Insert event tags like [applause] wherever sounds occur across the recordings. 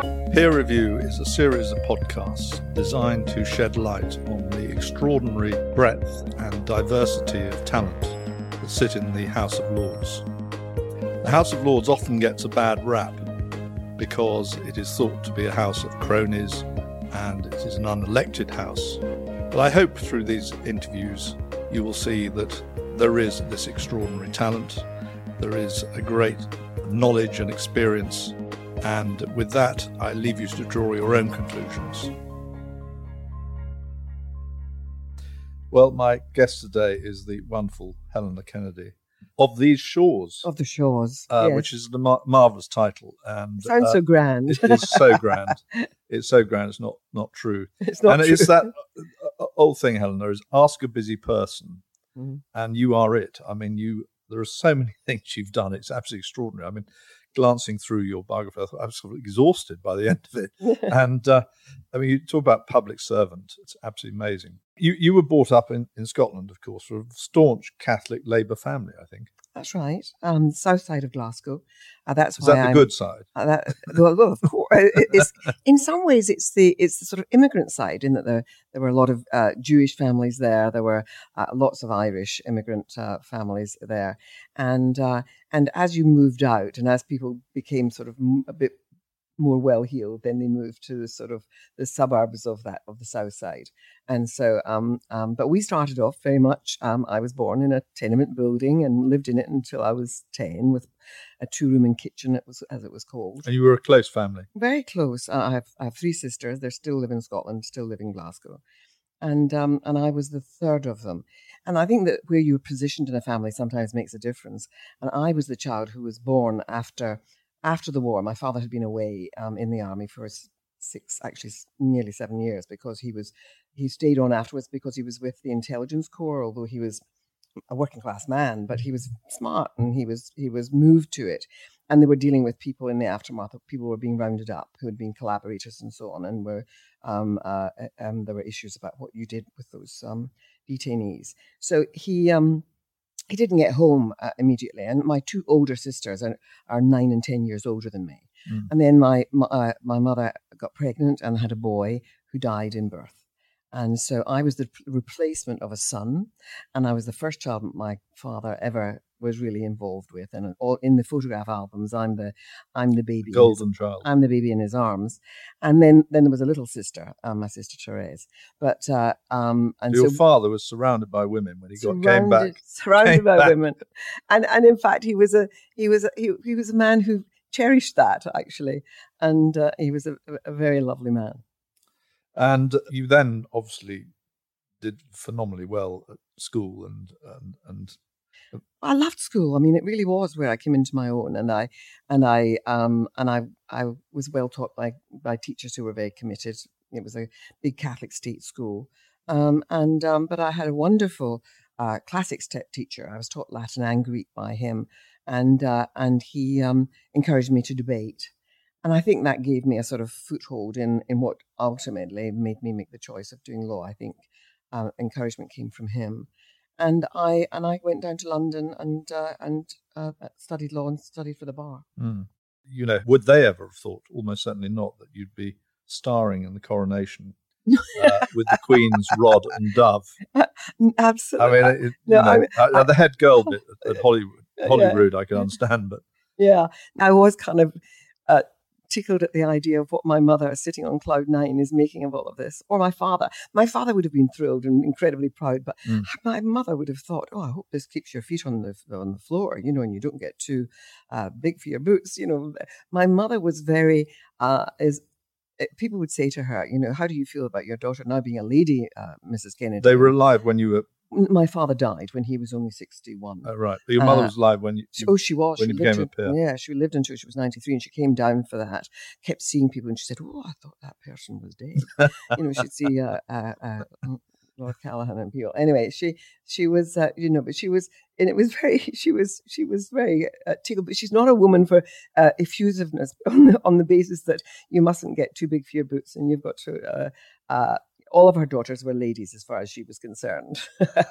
Peer Review is a series of podcasts designed to shed light on the extraordinary breadth and diversity of talent that sit in the House of Lords. The House of Lords often gets a bad rap because it is thought to be a house of cronies and it is an unelected house. But I hope through these interviews you will see that there is this extraordinary talent, there is a great knowledge and experience, and with that, I leave you to draw your own conclusions. Well, my guest today is the wonderful Helena Kennedy of these Shaws. Of the Shaws, uh, yes. which is the mar- marvelous title, and sounds uh, so grand. it is so [laughs] grand. It's so grand. It's not not true. it's not and true. it's that uh, old thing, Helena, is ask a busy person, Mhm. and you are it. I mean, you. There are so many [laughs] things you've done. It's absolutely extraordinary. I mean, glancing through your biography, I thought I was sort of exhausted by the end of it. [laughs] and uh, I mean, you talk about public servant. It's absolutely amazing. You you were brought up in, in Scotland, of course, for a staunch Catholic Labour family. I think That's right. Um, south side of Glasgow. Uh, that's is why that the I'm, good side? Uh, that, well, well, of course, it's, in some ways, it's the it's the sort of immigrant side in that there there were a lot of uh, Jewish families there. There were uh, lots of Irish immigrant uh, families there, and uh, and as you moved out, and as people became sort of a bit more well heeled, then they moved to the sort of the suburbs of that of the south side. And so, um, um, but we started off very much. Um, I was born in a tenement building and lived in it until I was ten, with a two room and kitchen. It was as it was called. And you were a close family. Very close. Uh, I have I have three sisters. They still live in Scotland, still live in Glasgow, and um, and I was the third of them. And I think that where you're positioned in a family sometimes makes a difference. And I was the child who was born after after the war. My father had been away um, in the army for six, actually nearly seven years, because he was he stayed on afterwards because he was with the intelligence corps, although he was a working class man, but he was smart and he was he was moved to it. And they were dealing with people in the aftermath of people were being rounded up who had been collaborators and so on, and were um, uh, um, there were issues about what you did with those um, detainees. So he um, he didn't get home uh, immediately, and my two older sisters are, are nine and ten years older than me. Mm. And then my my, uh, my mother got pregnant and had a boy who died in birth. And so I was the replacement of a son, and I was the first child my father ever was really involved with. And all in the photograph albums, I'm the I'm the baby. Golden child. I'm the baby in his arms, and then then there was a little sister, um, my sister Therese. But uh, um, and Your so father was surrounded by women when he got came back. surrounded came by back. women, and and in fact he was a he was a, he, he was a man who cherished that actually, and uh, he was a, a very lovely man. And you then obviously did phenomenally well at school and and, and I loved school. I mean, it really was where I came into my own, and I and I um and I I was well taught by by teachers who were very committed. It was a big Catholic state school, um and um but I had a wonderful uh, classics te- teacher. I was taught Latin and Greek by him, and uh, and he um encouraged me to debate. And I think that gave me a sort of foothold in, in what ultimately made me make the choice of doing law. I think uh, encouragement came from him and I and I went down to London and uh, and uh, studied law and studied for the bar. mm, you know, would they ever have thought? Almost certainly not that you'd be starring in the coronation uh, [laughs] with the Queen's rod and dove. [laughs] I Absolutely. mean, it, No, you know, I mean, uh, the head girl bit at, at [laughs] Holyrood, Yeah. I can understand, but yeah, I was kind of uh, tickled at the idea of what my mother, sitting on cloud nine, is making of all of this, or my father. My father would have been thrilled and incredibly proud, but Mm. my mother would have thought, "Oh, I hope this keeps your feet on the on the floor, you know, and you don't get too uh, big for your boots." You know, my mother was very uh, is. uh, People would say to her, you know, how do you feel about your daughter now being a lady, uh, Mrs. Kennedy? they were alive when you were My father died when he was only sixty-one. uh, right. But your mother Uh, was alive when you. She- oh, she was. when she you became a peer. Yeah, she lived until she was 93 and she came down for that, kept seeing people and she said, Oh, I thought that person was dead. you know, she'd see uh, uh, uh, Lord Callaghan and people. Anyway, she she was, uh, you know, but she was, and it was [laughs] very, she was, she was very uh, tickled, but she's not a woman for uh, effusiveness [laughs] on the, on the basis that you mustn't get too big for your boots and you've got to, uh, uh, all of her daughters were ladies as far as she was concerned.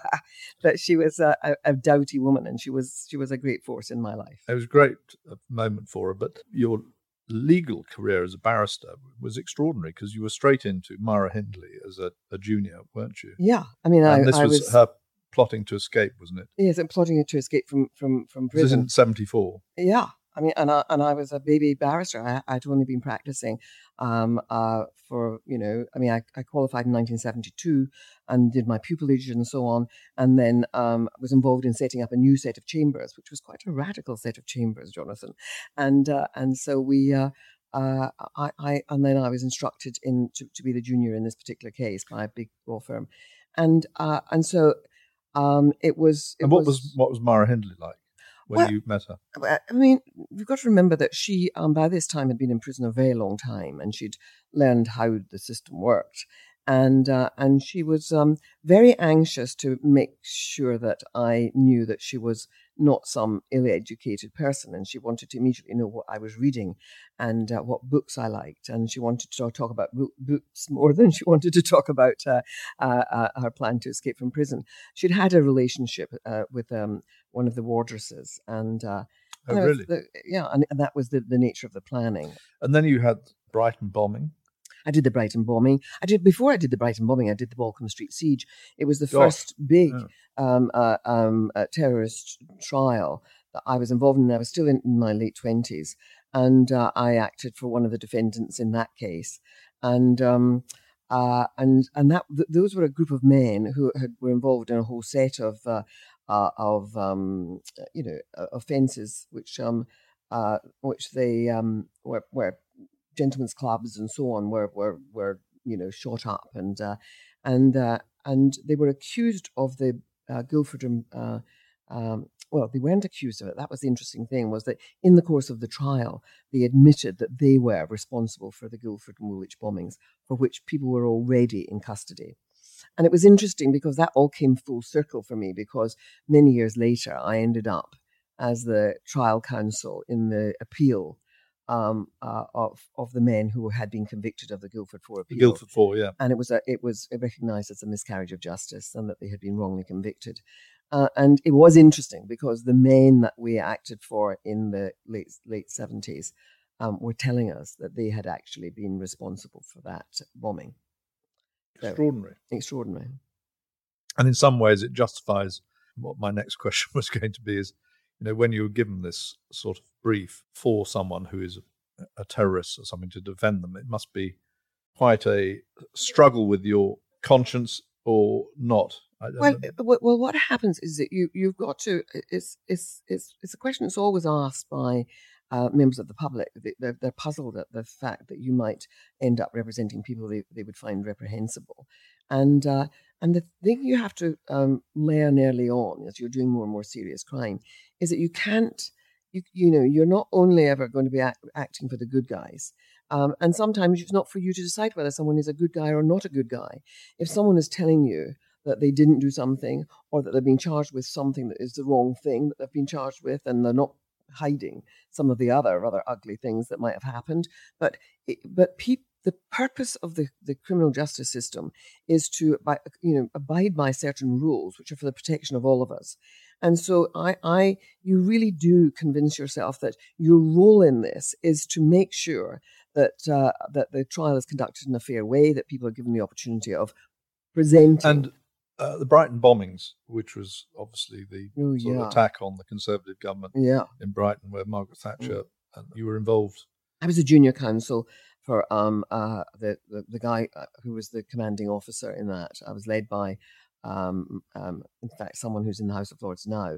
[laughs] but she was a, a, a doughty woman and she was, she was a great force in my life. It was a great uh, moment for her, but your legal career as a barrister was extraordinary because you were straight into Myra Hindley as a, a junior, weren't you? Yeah, I mean, and I, this I was, was her plotting to escape, wasn't it? yes, and plotting to escape from from from prison. This is in '74. Yeah, I mean, and I, and I was a baby barrister. I, I'd only been practicing um, uh, for you know, I mean, I, I qualified in 1972 and did my pupillage and so on, and then um, was involved in setting up a new set of chambers, which was quite a radical set of chambers, Jonathan, and uh, and so we. Uh, uh, I, I and then I was instructed in to, to be the junior in this particular case by a big law firm, and uh, and so um, it was. It And what was what was Myra Hindley like when Well, you met her? I mean, you've got to remember that she, um, by this time, had been in prison a very long time, and she'd learned how the system worked, and uh, and she was um, very anxious to make sure that I knew that she was not some ill-educated person, and she wanted to immediately know what I was reading, and uh, what books I liked, and she wanted to talk about bo- books [laughs] more than she wanted to talk about uh, uh, uh, her plan to escape from prison. She'd had a relationship uh, with um, one of the wardresses, and. Uh, Oh, that was really? the- yeah, and, and that was the, the nature of the planning. And then you had Brighton bombing. I did the Brighton bombing. I did before I did the Brighton bombing. I did the Balcombe Street siege. It was the Gosh, first big yeah. um, uh, um, uh, terrorist trial that I was involved in. I was still in, my late twenties, and uh, I acted for one of the defendants in that case. And um, uh, and and that th- those were a group of men who had, were involved in a whole set of uh, uh, of um, you know offences which um, uh, which they um, were, were gentlemen's clubs and so on were were were you know shot up and uh, and uh, and they were accused of the uh, Guildford and uh, um, well they weren't accused of it. That was the interesting thing was that in the course of the trial they admitted that they were responsible for the Guildford and Woolwich bombings for which people were already in custody. And it was interesting because that all came full circle for me because many years later I ended up as the trial counsel in the appeal um, uh, of of the men who had been convicted of the Guildford Four The appeal, Guildford Four, yeah. and it was a, it was recognised as a miscarriage of justice and that they had been wrongly convicted. Uh, and it was interesting because the men that we acted for in the late late seventies um, were telling us that they had actually been responsible for that bombing. So- Extraordinary. Extraordinary. And in some ways, it justifies what my next [laughs] question was going to be: is you know when you're given this sort of brief for someone who is a, terrorist or something to defend them, it must be quite a struggle with your conscience or not. I don't Well, know. uh, well, what happens is that you you've got to. It's it's it's it's a question that's always asked by uh, members of the public. They- They're, they're puzzled at the fact that you might end up representing people they, they would find reprehensible, and uh, and the thing you have to um, learn early on as you're doing more and more serious crime is that you can't. You, you know you're not only ever going to be act, acting for the good guys um, and sometimes it's not for you to decide whether someone is a good guy or not a good guy if someone is telling you that they didn't do something or that they've been charged with something that is the wrong thing that they've been charged with and they're not hiding some of the other rather ugly things that might have happened but it, but peop, the purpose of the, the criminal justice system is to by, you know abide by certain rules which are for the protection of all of us and so I, I you really do convince yourself that your role in this is to make sure that uh, that the trial is conducted in a fair way that people are given the opportunity of presenting and uh, the Brighton bombings, which was obviously the Oh, sort yeah. of attack on the Conservative government yeah in Brighton, where Margaret Thatcher Mm. and you were involved. I was a junior counsel for um, uh, the, the the guy uh, who was the commanding officer in that. I was led by, um, um, in fact, someone who's in the House of Lords now,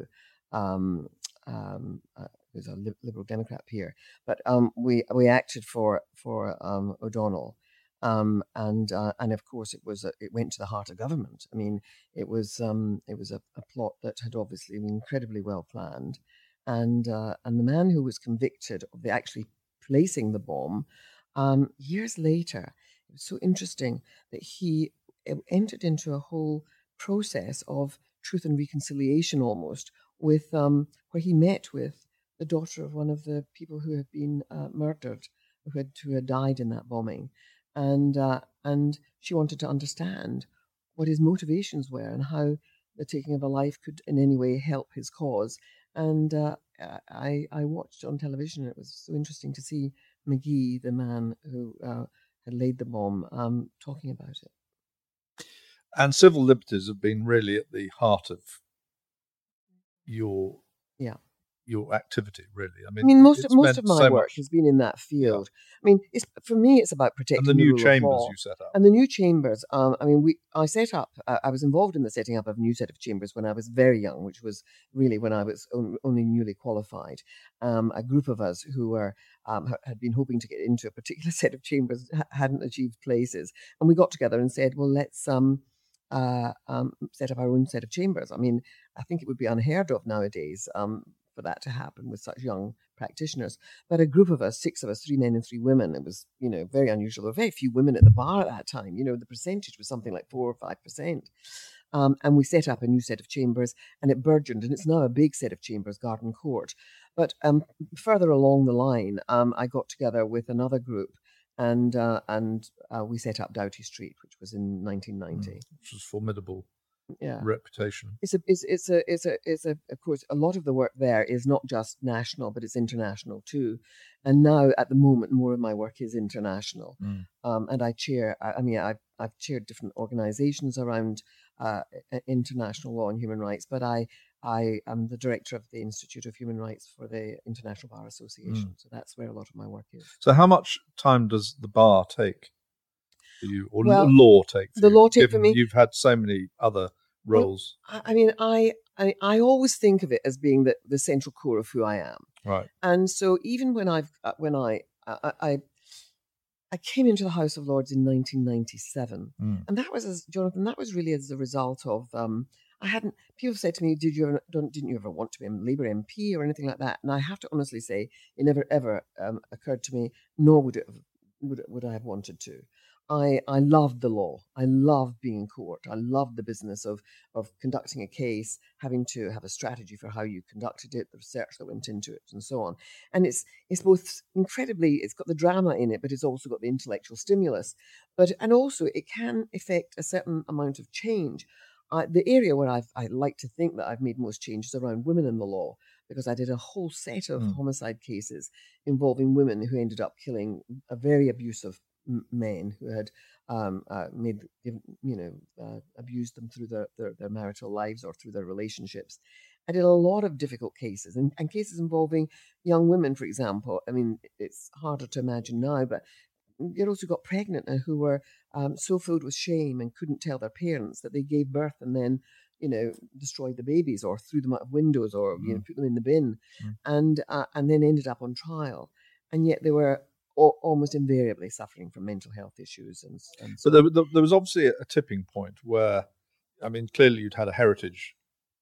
um, um, uh, who's a Lib- Liberal Democrat peer. But um, we we acted for for O'Donnell. Um, and uh, and of course it was a, it went to the heart of government. I mean it was um, it was a, a plot that had obviously been incredibly well planned, and uh, and the man who was convicted of actually placing the bomb um, years later. It was so interesting that he uh, entered into a whole process of truth and reconciliation almost with um, where he met with the daughter of one of the people who had been uh, murdered, who had who had died in that bombing, and uh, and she wanted to understand what his motivations were and how the taking of a life could in any way help his cause. And uh, I, I watched on television. It was so interesting to see Magee, the man who uh, had laid the bomb, um, talking about it. And civil liberties have been really at the heart of your yeah your activity, really. I mean, I mean most of, most of my so work much. has been in that field. Yeah. I mean, it's, for me, it's about protecting and the new the chambers you set up. And the new chambers. Um, I mean, we I set up. Uh, I was involved in the setting up of a new set of chambers when I was very young, which was really when I was only newly qualified. Um, a group of us who were um, had been hoping to get into a particular [laughs] set of chambers hadn't achieved places, and we got together and said, well, let's um, uh, um, set up our own set of chambers. I mean, I think it would be unheard of nowadays um, for that to happen with such young practitioners. But a group of us, six of us, three men and three women, it was, you know, very unusual. There were very few women at the bar at that time. You know, the percentage was something like four or five percent. Um, and we set up a new set of chambers, and it burgeoned, and it's now a big set of chambers, Garden Court. But um, further along the line, um, I got together with another group, and uh, and uh, we set up Doughty Street, which was in 1990, mm, which was formidable yeah. reputation. It's a, it's, it's a, it's a, it's a, of course, a lot of the work there is not just national, but it's international too. And now, at the moment, more of my work is international. Mm. Um, and I chair, I, I, mean, I've, I've chaired different organizations around uh, international law and human rights, but I, I am the director of the Institute of Human Rights for the International Bar Association. Mm. So that's where a lot of my work is. So, how much time does the bar take? For you, or well, law take the you, law take for me. You've had so many other roles? Well, I mean, I, I I always think of it as being the, the central core of who I am. Right. And so even when I've uh, when I I, I I came into the House of Lords in 1997, mm. and that was as Jonathan. That was really as a result of um, I hadn't. People said to me, "Did you ever, don't didn't you ever want to be a Labour MP or anything like that?" And I have to honestly say, it never ever um, occurred to me, nor would it have, would would I have wanted to. I, I loved the law. I loved being in court. I loved the business of, of conducting a case, having to have a strategy for how you conducted it, the research that went into it, and so on. And it's it's both incredibly, it's got the drama in it, but it's also got the intellectual stimulus. But and also it can affect a certain amount of change. Uh, the area where I've, I like to think that I've made most changes around women in the law, because I did a whole set of mm. homicide cases involving women who ended up killing a very abusive men who had um, uh, made you know uh, abused them through their, their, their marital lives or through their relationships. I did a lot of difficult cases and, and cases involving young women, for example. I mean, it's harder to imagine now, but girls who got pregnant and who were um, so filled with shame and couldn't tell their parents that they gave birth and then you know destroyed the babies or threw them out of windows or mm. you know mm. put them in the bin mm. and uh, and then ended up on trial and yet they were almost invariably suffering from mental health issues. And, and so. but there, there, was obviously a, tipping point where, I mean, clearly you'd had a heritage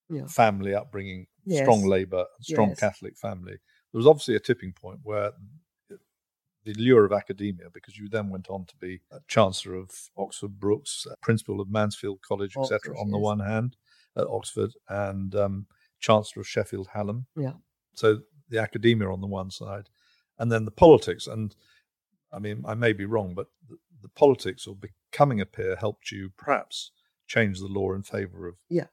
yeah. family upbringing, yes. strong Labour, strong yes. Catholic family. There was obviously a tipping point where the lure of academia, because you then went on to be Chancellor of Oxford Brookes, Principal of Mansfield College, etc. On yes. the one hand, at Oxford, and um, Chancellor of Sheffield Hallam. Yeah. So the academia on the one side, and then the politics. And I mean, I may be wrong, but the, the politics of becoming a peer helped you perhaps change the law in favour of yeah.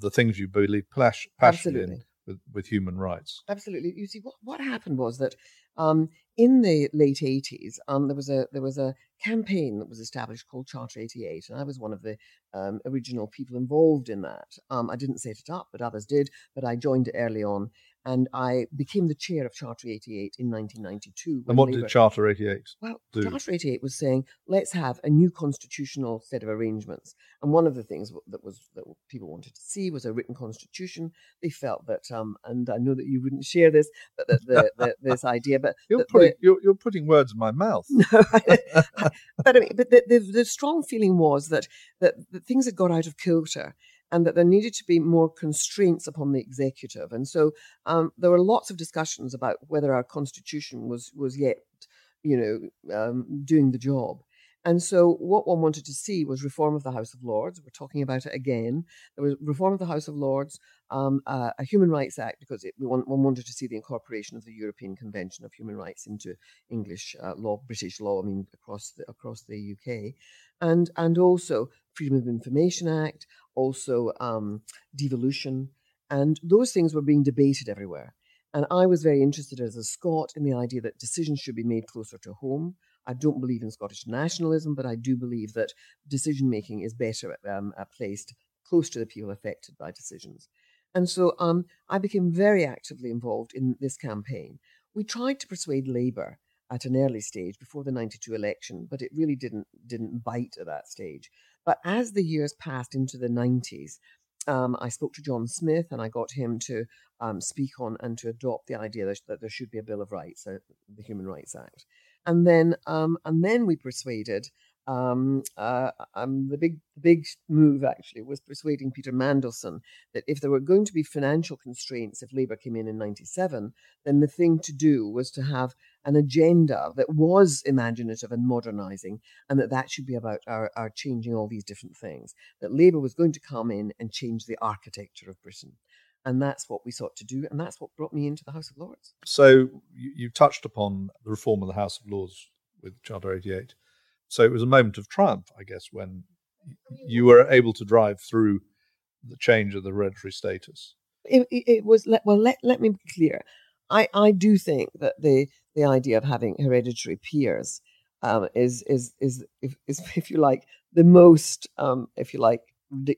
the things you believe passionately in with, with human rights. Absolutely. You see, what, what happened was that um, in the late 80s, um, there was a there was a campaign that was established called Charter 88, and I was one of the um, original people involved in that. Um, I didn't set it up, but others did. But I joined early on, and I became the chair of Charter 88 in 1992. And what did Charter 88 well, do? Charter 88 was saying, let's have a new constitutional set of arrangements. And one of the things that was that people wanted to see was a written constitution. They felt that, um, and I know that you wouldn't share this, but the, the, the, this idea, but [laughs] you're putting you're, you're, putting words in my mouth. [laughs] No, [laughs] but I mean, but the, the, strong feeling was that that, that things had got out of kilter and that there needed to be more constraints upon the executive. And so um, there were lots of discussions about whether our constitution was was yet, you know, um, doing the job. And so, what one wanted to see was reform of the House of Lords. We're talking about it again. There was reform of the House of Lords, um, uh, a Human Rights Act, because it, one, one, wanted to see the incorporation of the European Convention of Human Rights into English uh, law, British law. I mean, across the, across the UK, and and also Freedom of Information Act, also um, devolution, and those things were being debated everywhere. And I was very interested as a Scot in the idea that decisions should be made closer to home. I don't believe in Scottish nationalism, but I do believe that decision making is better um, placed close to the people affected by decisions. And so um, I became very actively involved in this campaign. We tried to persuade Labour at an early stage before the 92 election, but it really didn't didn't bite at that stage. But as the years passed into the 90s, um, I spoke to John Smith and I got him to um, speak on and to adopt the idea that, there should be a Bill of Rights, uh, the Human Rights Act. And then, um, and then we persuaded um, uh, um, the big big move actually was persuading Peter Mandelson that if there were going to be financial constraints if Labour came in in '97, then the thing to do was to have an agenda that was imaginative and modernising, and that that should be about our, our changing all these different things. That Labour was going to come in and change the architecture of Britain. And that's what we sought to do, and that's what brought me into the House of Lords. So you, you touched upon the reform of the House of Lords with Charter 88 so it was a moment of triumph, I guess, when you were able to drive through the change of the hereditary status. It, it, was well. Let let me be clear. I, I do think that the the idea of having hereditary peers um, is is is if, is [laughs] if you like the most um, if you like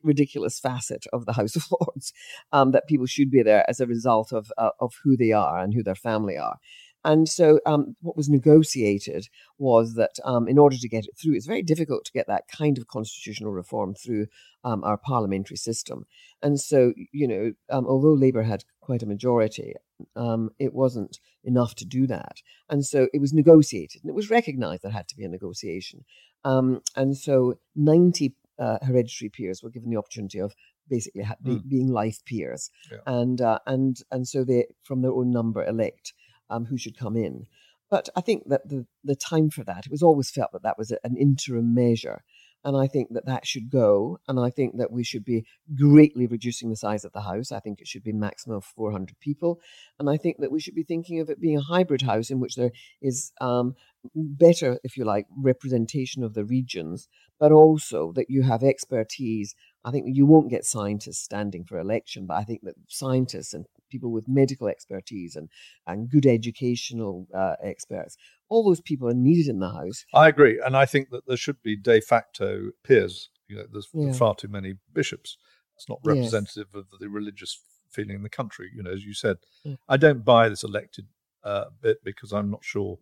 ridiculous facet of the House of Lords um, that people should be there as a result of uh, of who they are and who their family are. And so, um, what was negotiated was that um, in order to get it through, it's very difficult to get that kind of constitutional reform through um, our parliamentary system. And so, you know, um, although Labour had quite a majority, um, it wasn't enough to do that. And so, it was negotiated, and it was recognised there had to be a negotiation. Um, and so, 90 uh, hereditary peers were given the opportunity of basically ha- mm. being life peers, yeah. and uh, and and so they, from their own number, elect um, who should come in. But I think that the, the time for that, it was always felt that that was an interim measure. And I think that that should go. And I think that we should be greatly reducing the size of the house. I think it should be maximum of 400 people. And I think that we should be thinking of it being a hybrid house in which there is um, better, if you like, representation of the regions, but also that you have expertise. I think you won't get scientists standing for election, but I think that scientists and people with medical expertise and, and good educational uh, experts. All those people are needed in the house. I agree. And I think that there should be de facto peers. You know, there's yeah. far too many bishops. It's not representative yes. of the religious feeling in the country. You know, as you said, yeah. I don't buy this elected uh, bit because I'm not sure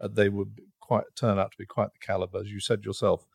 uh, they would quite turn out to be quite the caliber. As you said yourself,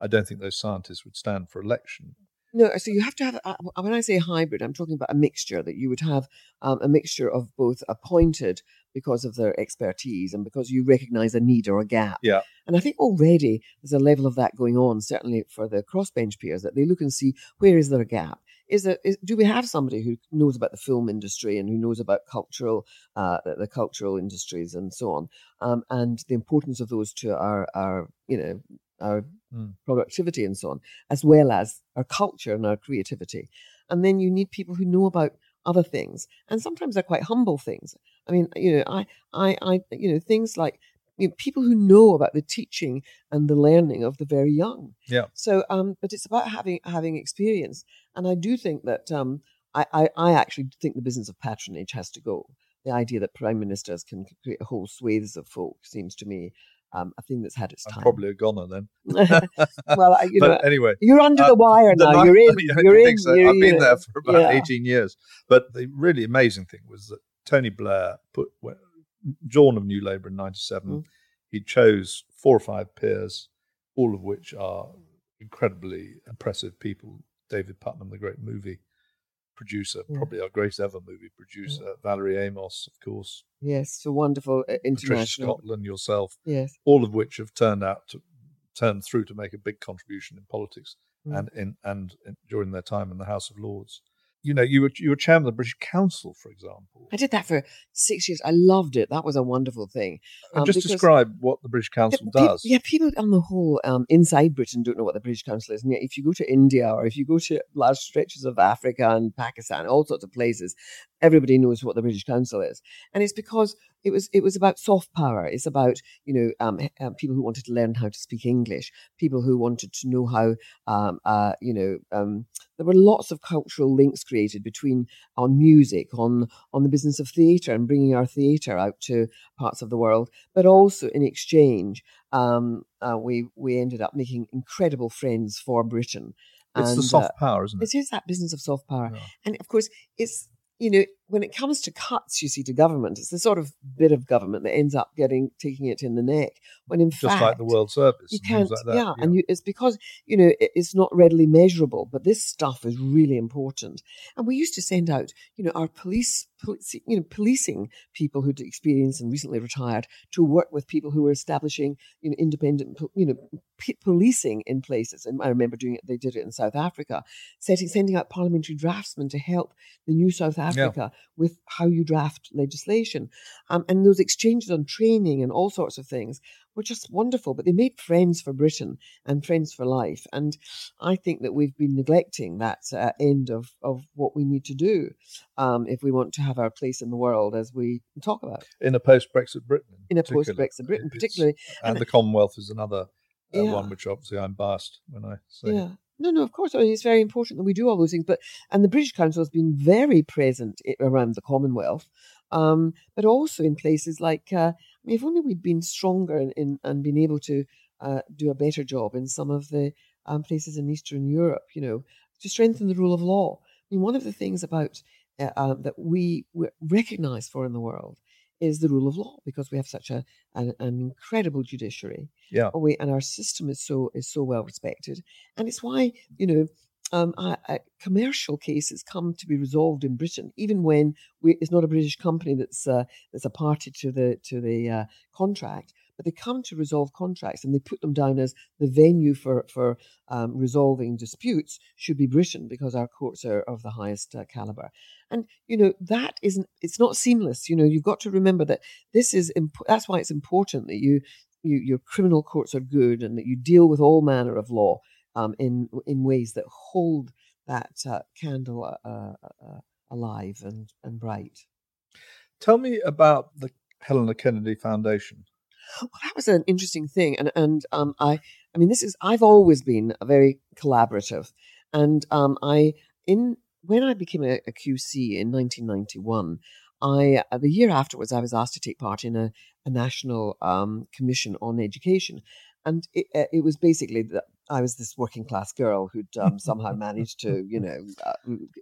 I don't think those scientists would stand for election. No, so you have to have, uh, when I say hybrid, I'm talking about a mixture, that you would have um, a mixture of both appointed because of their expertise and because you recognize a need or a gap. Yeah. And I think already there's a level of that going on, certainly for the crossbench peers, that they look and see where is there a gap? Is there, is, do we have somebody who knows about the film industry and who knows about cultural, uh, the, the cultural industries and so on, um, and the importance of those to our, our, you know, our mm. productivity and so on, as well as our culture and our creativity. And then you need people who know about other things, and sometimes they're quite humble things. I mean, you know, I, I, I you know, things like you know, people who know about the teaching and the learning of the very young. Yeah. So, um, but it's about having having experience, and I do think that um, I, I, I actually think the business of patronage has to go. The idea that prime ministers can create whole swathes of folk seems to me um, a thing that's had its time. I'm probably a goner then. [laughs] well, you know, anyway, you're under uh, the wire now. You're [laughs] in. I you're in. So. You're, I've been there for about yeah. 18 years. But the really amazing thing was that Tony Blair put Dawn of New Labour in '97. Mm. He chose four or five peers, all of which are incredibly impressive people. David Puttnam, the great movie producer, yeah. probably our greatest ever movie producer, yeah. Valerie Amos, of course. Yes, a wonderful uh, international. Patricia Scotland, yourself. Yes. All of which have turned out to turn through to make a big contribution in politics mm. and in and in, during their time in the House of Lords you know, you were you were chairman of the British Council, for example. I did that for six years. I loved it. That was a wonderful thing. Um, just describe what the British Council the, does. yeah, people on the whole um, inside Britain don't know what the British Council is. And yet, if you go to India or if you go to large stretches of Africa and Pakistan, all sorts of places, everybody knows what the British Council is. And it's because it was it was about soft power. It's about you know um, uh, people who wanted to learn how to speak English, people who wanted to know how um, uh, you know um, there were lots of cultural links created between on music, on on the business of theatre and bringing our theatre out to parts of the world, but also in exchange, um, uh, we we ended up making incredible friends for Britain. It's and, the soft uh, power, isn't it? It is that business of soft power, yeah. and of course, it's you know, when it comes to cuts, you see, to government, it's the sort of bit of government that ends up getting taking it in the neck. When in fact just fact, like the World Service, you can't. Like yeah, yeah, and you, it's because you know it, it's not readily measurable. But this stuff is really important. And we used to send out, you know, our police, police you know, policing people who'd experienced and recently retired to work with people who were establishing, you know, independent, you know, p- policing in places. And I remember doing it. They did it in South Africa, setting sending out parliamentary draftsmen to help the new South Africa Africa yeah. With how you draft legislation. Um, and those exchanges on training and all sorts of things were just wonderful. But they made friends for Britain and friends for life. And I think that we've been neglecting that uh, end of, of what we need to do um, if we want to have our place in the world, as we talk about. In a post Brexit Britain. In a post Brexit Britain, particularly. And, and, the Commonwealth is another. Uh, yeah. one which obviously I'm biased when I say. Yeah, no, no, of course. I mean, it's very important that we do all those things. But and the British Council has been very present around the Commonwealth, um, but also in places like. Uh, I mean, if only we'd been stronger in, in and been able to uh, do a better job in some of the um, places in Eastern Europe, you know, to strengthen the rule of law. I mean, one of the things about uh, uh that we recognise for in the world is the rule of law because we have such a an, an incredible judiciary. Yeah. We, and our system is so is so well respected, and it's why you know. Um, commercial cases come to be resolved in Britain, even when we, it's not a British company that's uh, that's a party to the to the uh, contract but they come to resolve contracts and they put them down as the venue for for um, resolving disputes should be Britain because our courts are of the highest uh, caliber. And you know that isn't it's not seamless. You know you've got to remember that this is imp- that's why it's important that you, you your criminal courts are good and that you deal with all manner of law um, in in ways that hold that uh, candle uh, uh, uh alive and and bright. Tell me about the Helena Kennedy Foundation. Well, that was an interesting thing, and and um, I I mean, this is I've always been very collaborative, and um, I in when I became a, a QC in 1991. I uh, the year afterwards, I was asked to take part in a, a national um, commission on education, and it, uh, it was basically that I was this working class girl who'd um, [laughs] somehow managed to, you know, uh,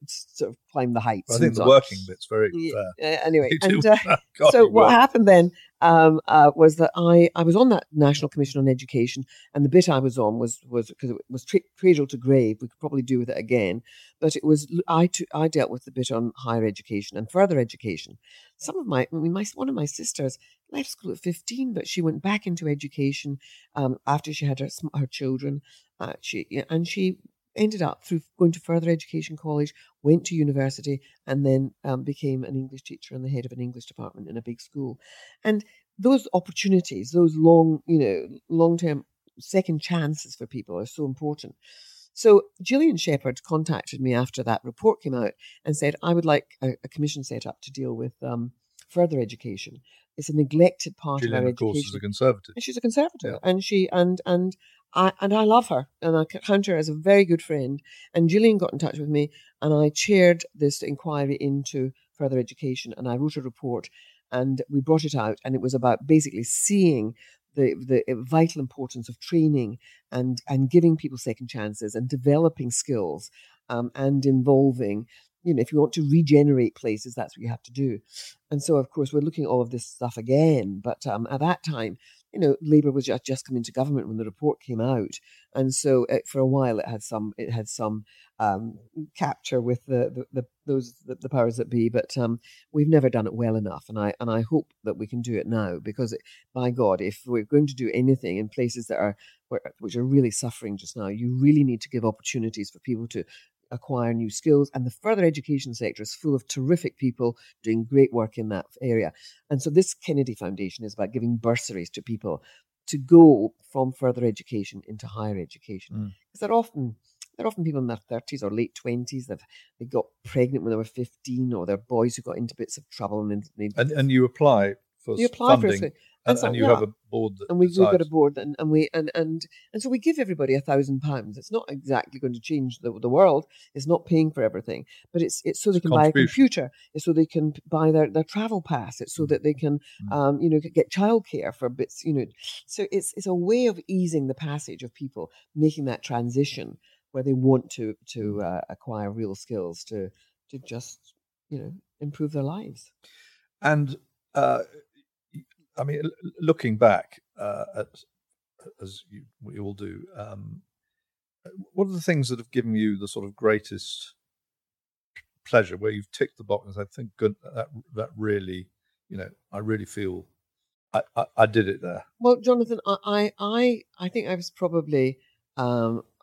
sort of climb the heights. I think the working bit's very yeah, anyway, and uh, [laughs] so what happened then um, uh, was that I, I was on that National Commission on Education, and the bit I was on was was because it was tra- cradle to grave. We could probably do with it again, but it was I t- I dealt with the bit on higher education and further education. Some of my, I mean, my one of my sisters left school at fifteen, but she went back into education um, after she had her, her children. Uh, she and she ended up through going to further education college, went to university, and then um, became an English teacher and the head of an English department in a big school. And those opportunities, those long, you know, long term second chances for people are so important. So Gillian Shephard contacted me after that report came out and said, I would like a, a commission set up to deal with um, further education. It's a neglected part Gillian, of our education. of course, is a conservative. And she's a conservative, yeah. and she and and I, and I love her and I count her as a very good friend. And Gillian got in touch with me and I chaired this inquiry into further education and I wrote a report and we brought it out and it was about basically seeing the, the vital importance of training and, and giving people second chances and developing skills um, and involving you know, if you want to regenerate places, that's what you have to do. And so, of course, we're looking at all of this stuff again. But um, at that time, you know, Labour was just, just coming to government when the report came out, and so it, for a while it had some it had some um, capture with the, the, the those the, the, powers that be. But um, we've never done it well enough, and I and I hope that we can do it now because, it, by God, if we're going to do anything in places that are which are really suffering just now, you really need to give opportunities for people to acquire new skills. And the further education sector is full of terrific people doing great work in that area. And so this Kennedy Foundation is about giving bursaries to people to go from further education into higher education. Because mm. they're often they're often people in their thirties or late twenties. They've they got pregnant when they were fifteen, or they're boys who got into bits of trouble. And and, and you apply for You apply for funding, it. And, That's and you have a board that and we, we've got a board and, and we and, and and so we give everybody a thousand pounds. It's not exactly going to change the, the world. It's not paying for everything. But it's it's so they can buy a computer it's so they can buy their, their travel pass. It's so that they can Mm. um, you know get childcare for bits you know. So it's it's a way of easing the passage of people making that transition where they want to to uh, acquire real skills to to just you know improve their lives. And uh, I mean, looking back uh, at as you, we all do, um, what are the things that have given you the sort of greatest pleasure, where you've ticked the box and said, "Thank good that that really, you know, I really feel I, I, I did it there." Well, Jonathan, I, I, I, think I was probably, um, uh,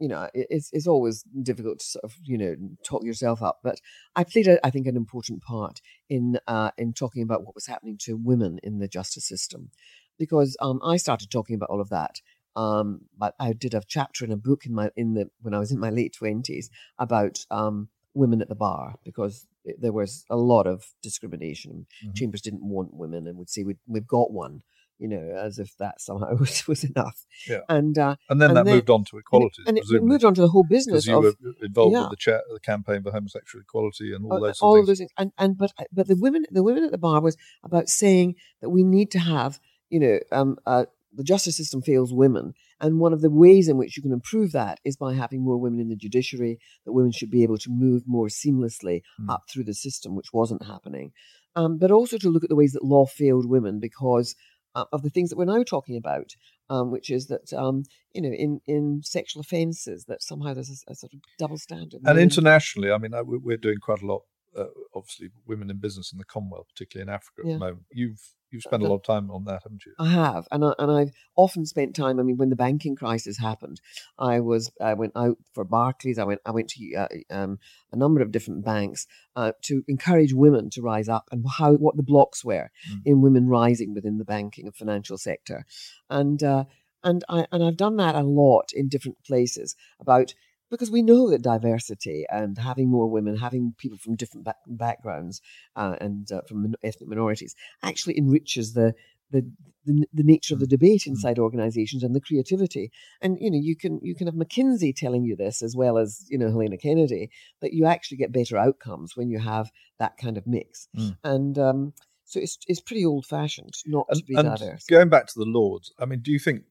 you know, it's it's always difficult to sort of you know talk yourself up, but I played, a, I think, an important part in uh, in talking about what was happening to women in the justice system, because um, I started talking about all of that. Um, but I did a chapter in a book in my in the when I was in my late twenties about um, women at the bar because there was a lot of discrimination. Mhm. Chambers didn't want women and would say we we've got one, you know, as if that somehow [laughs] was, was enough. Yeah. And uh, And then And that then- moved on to and it- equality, and it, moved on to the whole because business you of were involved yeah. with the, cha- the campaign for homosexual equality and all all, those. all of those things. things. And and but but the women the women at the bar was about saying that we need to have you know um uh, the justice system fails women, and one of the ways in which you can improve that is by having more women in the judiciary. That women should be able to move more seamlessly Mm. up through the system, which wasn't happening. Um, but also to look at the ways that law failed women because uh, of the things that we're now talking about, um, which is that um, you know in in sexual offences that somehow there's a, a sort of double standard. And internationally, I mean, we're doing quite a lot. Uh, obviously, women in business in the Commonwealth, particularly in Africa at the moment. You've you've spent a lot of time on that, haven't you? I have, and I, and I've often spent time. I mean, when the banking crisis happened, I was I went out for Barclays. I went I went to uh, um, a number of different banks uh, to encourage women to rise up and how what the blocks were Mm. in women rising within the banking and financial sector, and uh, and I and I've done that a lot in different places about because we know that diversity and having more women, having people from different back- backgrounds uh, and uh, from min- ethnic minorities actually enriches the the, the the nature of the debate inside organizations and the creativity. And you know, you can you can have McKinsey telling you this as well as you know Helena Kennedy that you actually get better outcomes when you have that kind of mix. Mm. And um, so it's it's pretty old fashioned not And, to be diverse. going back to the Lords, I mean, do you think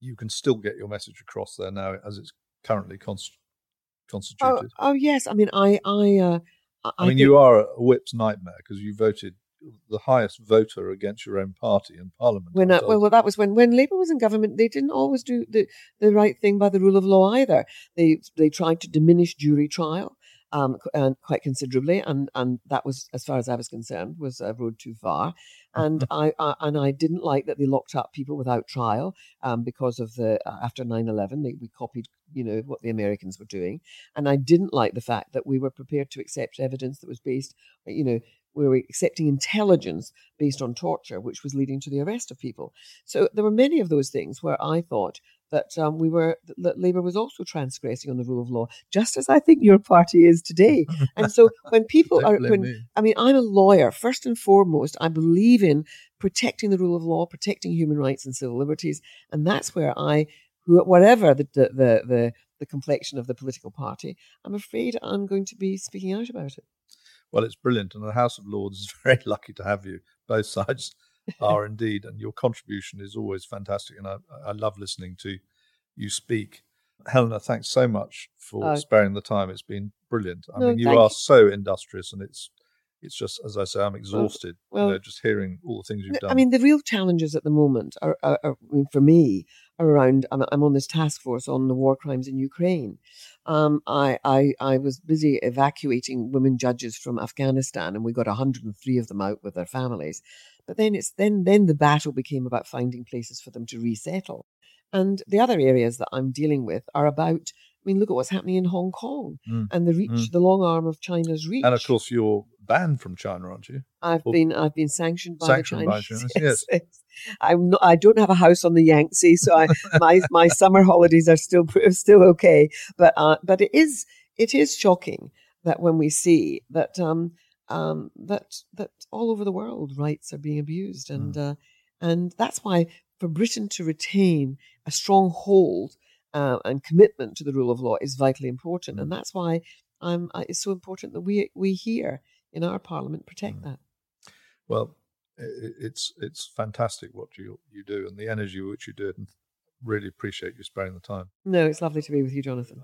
you can still get your message across there now as it's currently const- Oh, constituted? oh yes, I mean I I uh, I, I, mean, think- you are a whip's nightmare because you voted the highest voter against your own party in Parliament. When uh, well, well, that was when when Labour was in government. They didn't always do the, the right thing by the rule of law either. They they tried to diminish jury trial um, and quite considerably, and and that was, as far as I was concerned, was a road too far. And I, I and I didn't like that they locked up people without trial um, because of the uh, after 9-11, they, we copied you know what the Americans were doing, and I didn't like the fact that we were prepared to accept evidence that was based, you know. We were accepting intelligence based on torture, which was leading to the arrest of people. So there were many of those things where I thought that um, we were that Labour was also transgressing on the rule of law, just as I think your party is today. [laughs] And so when people are, when, me. I mean, I'm a lawyer first and foremost. I believe in protecting the rule of law, protecting human rights and civil liberties, and that's where I, who- whatever the the the, the, the complexion of the political party, I'm afraid I'm going to be speaking out about it. Well, it's brilliant, and the House of Lords is [laughs] very lucky to have you. Both sides are indeed, and your contribution is always fantastic, and I, I love listening to you speak. Helena, thanks so much for Oh. sparing the time. It's been brilliant. I No, mean, you are you. so industrious, and it's it's just as I say, I'm exhausted. well, you know, just hearing all the things you've done. I mean, the real challenges at the moment are, are, are I mean, for me are around. I'm, I'm on this task force on the war crimes in Ukraine. Um, I, I I was busy evacuating women judges from Afghanistan, and we got 103 of them out with their families. But then it's then then the battle became about finding places for them to resettle. And the other areas that I'm dealing with are about. I mean, look at what's happening in Hong Kong Mm, and the reach, mm. the long arm of China's reach. and of course, you're banned from China, aren't you? I've Or- been I've been sanctioned by Sanctioned the by Chinese. Chinese, [laughs] yes. I'm not, I don't have a house on the Yangtze, so I, my my summer holidays are still still okay. But uh, but it is it is shocking that when we see that um um, that that all over the world rights are being abused, and Mm. uh, and that's why for Britain to retain a strong hold uh, and commitment to the rule of law is vitally important, and that's why um, I- it's so important that we we here in our Parliament protect Mm. that. Well, it's it's fantastic what you you do and the energy which you do it, and really appreciate you sparing the time. No, it's lovely to be with you, Jonathan.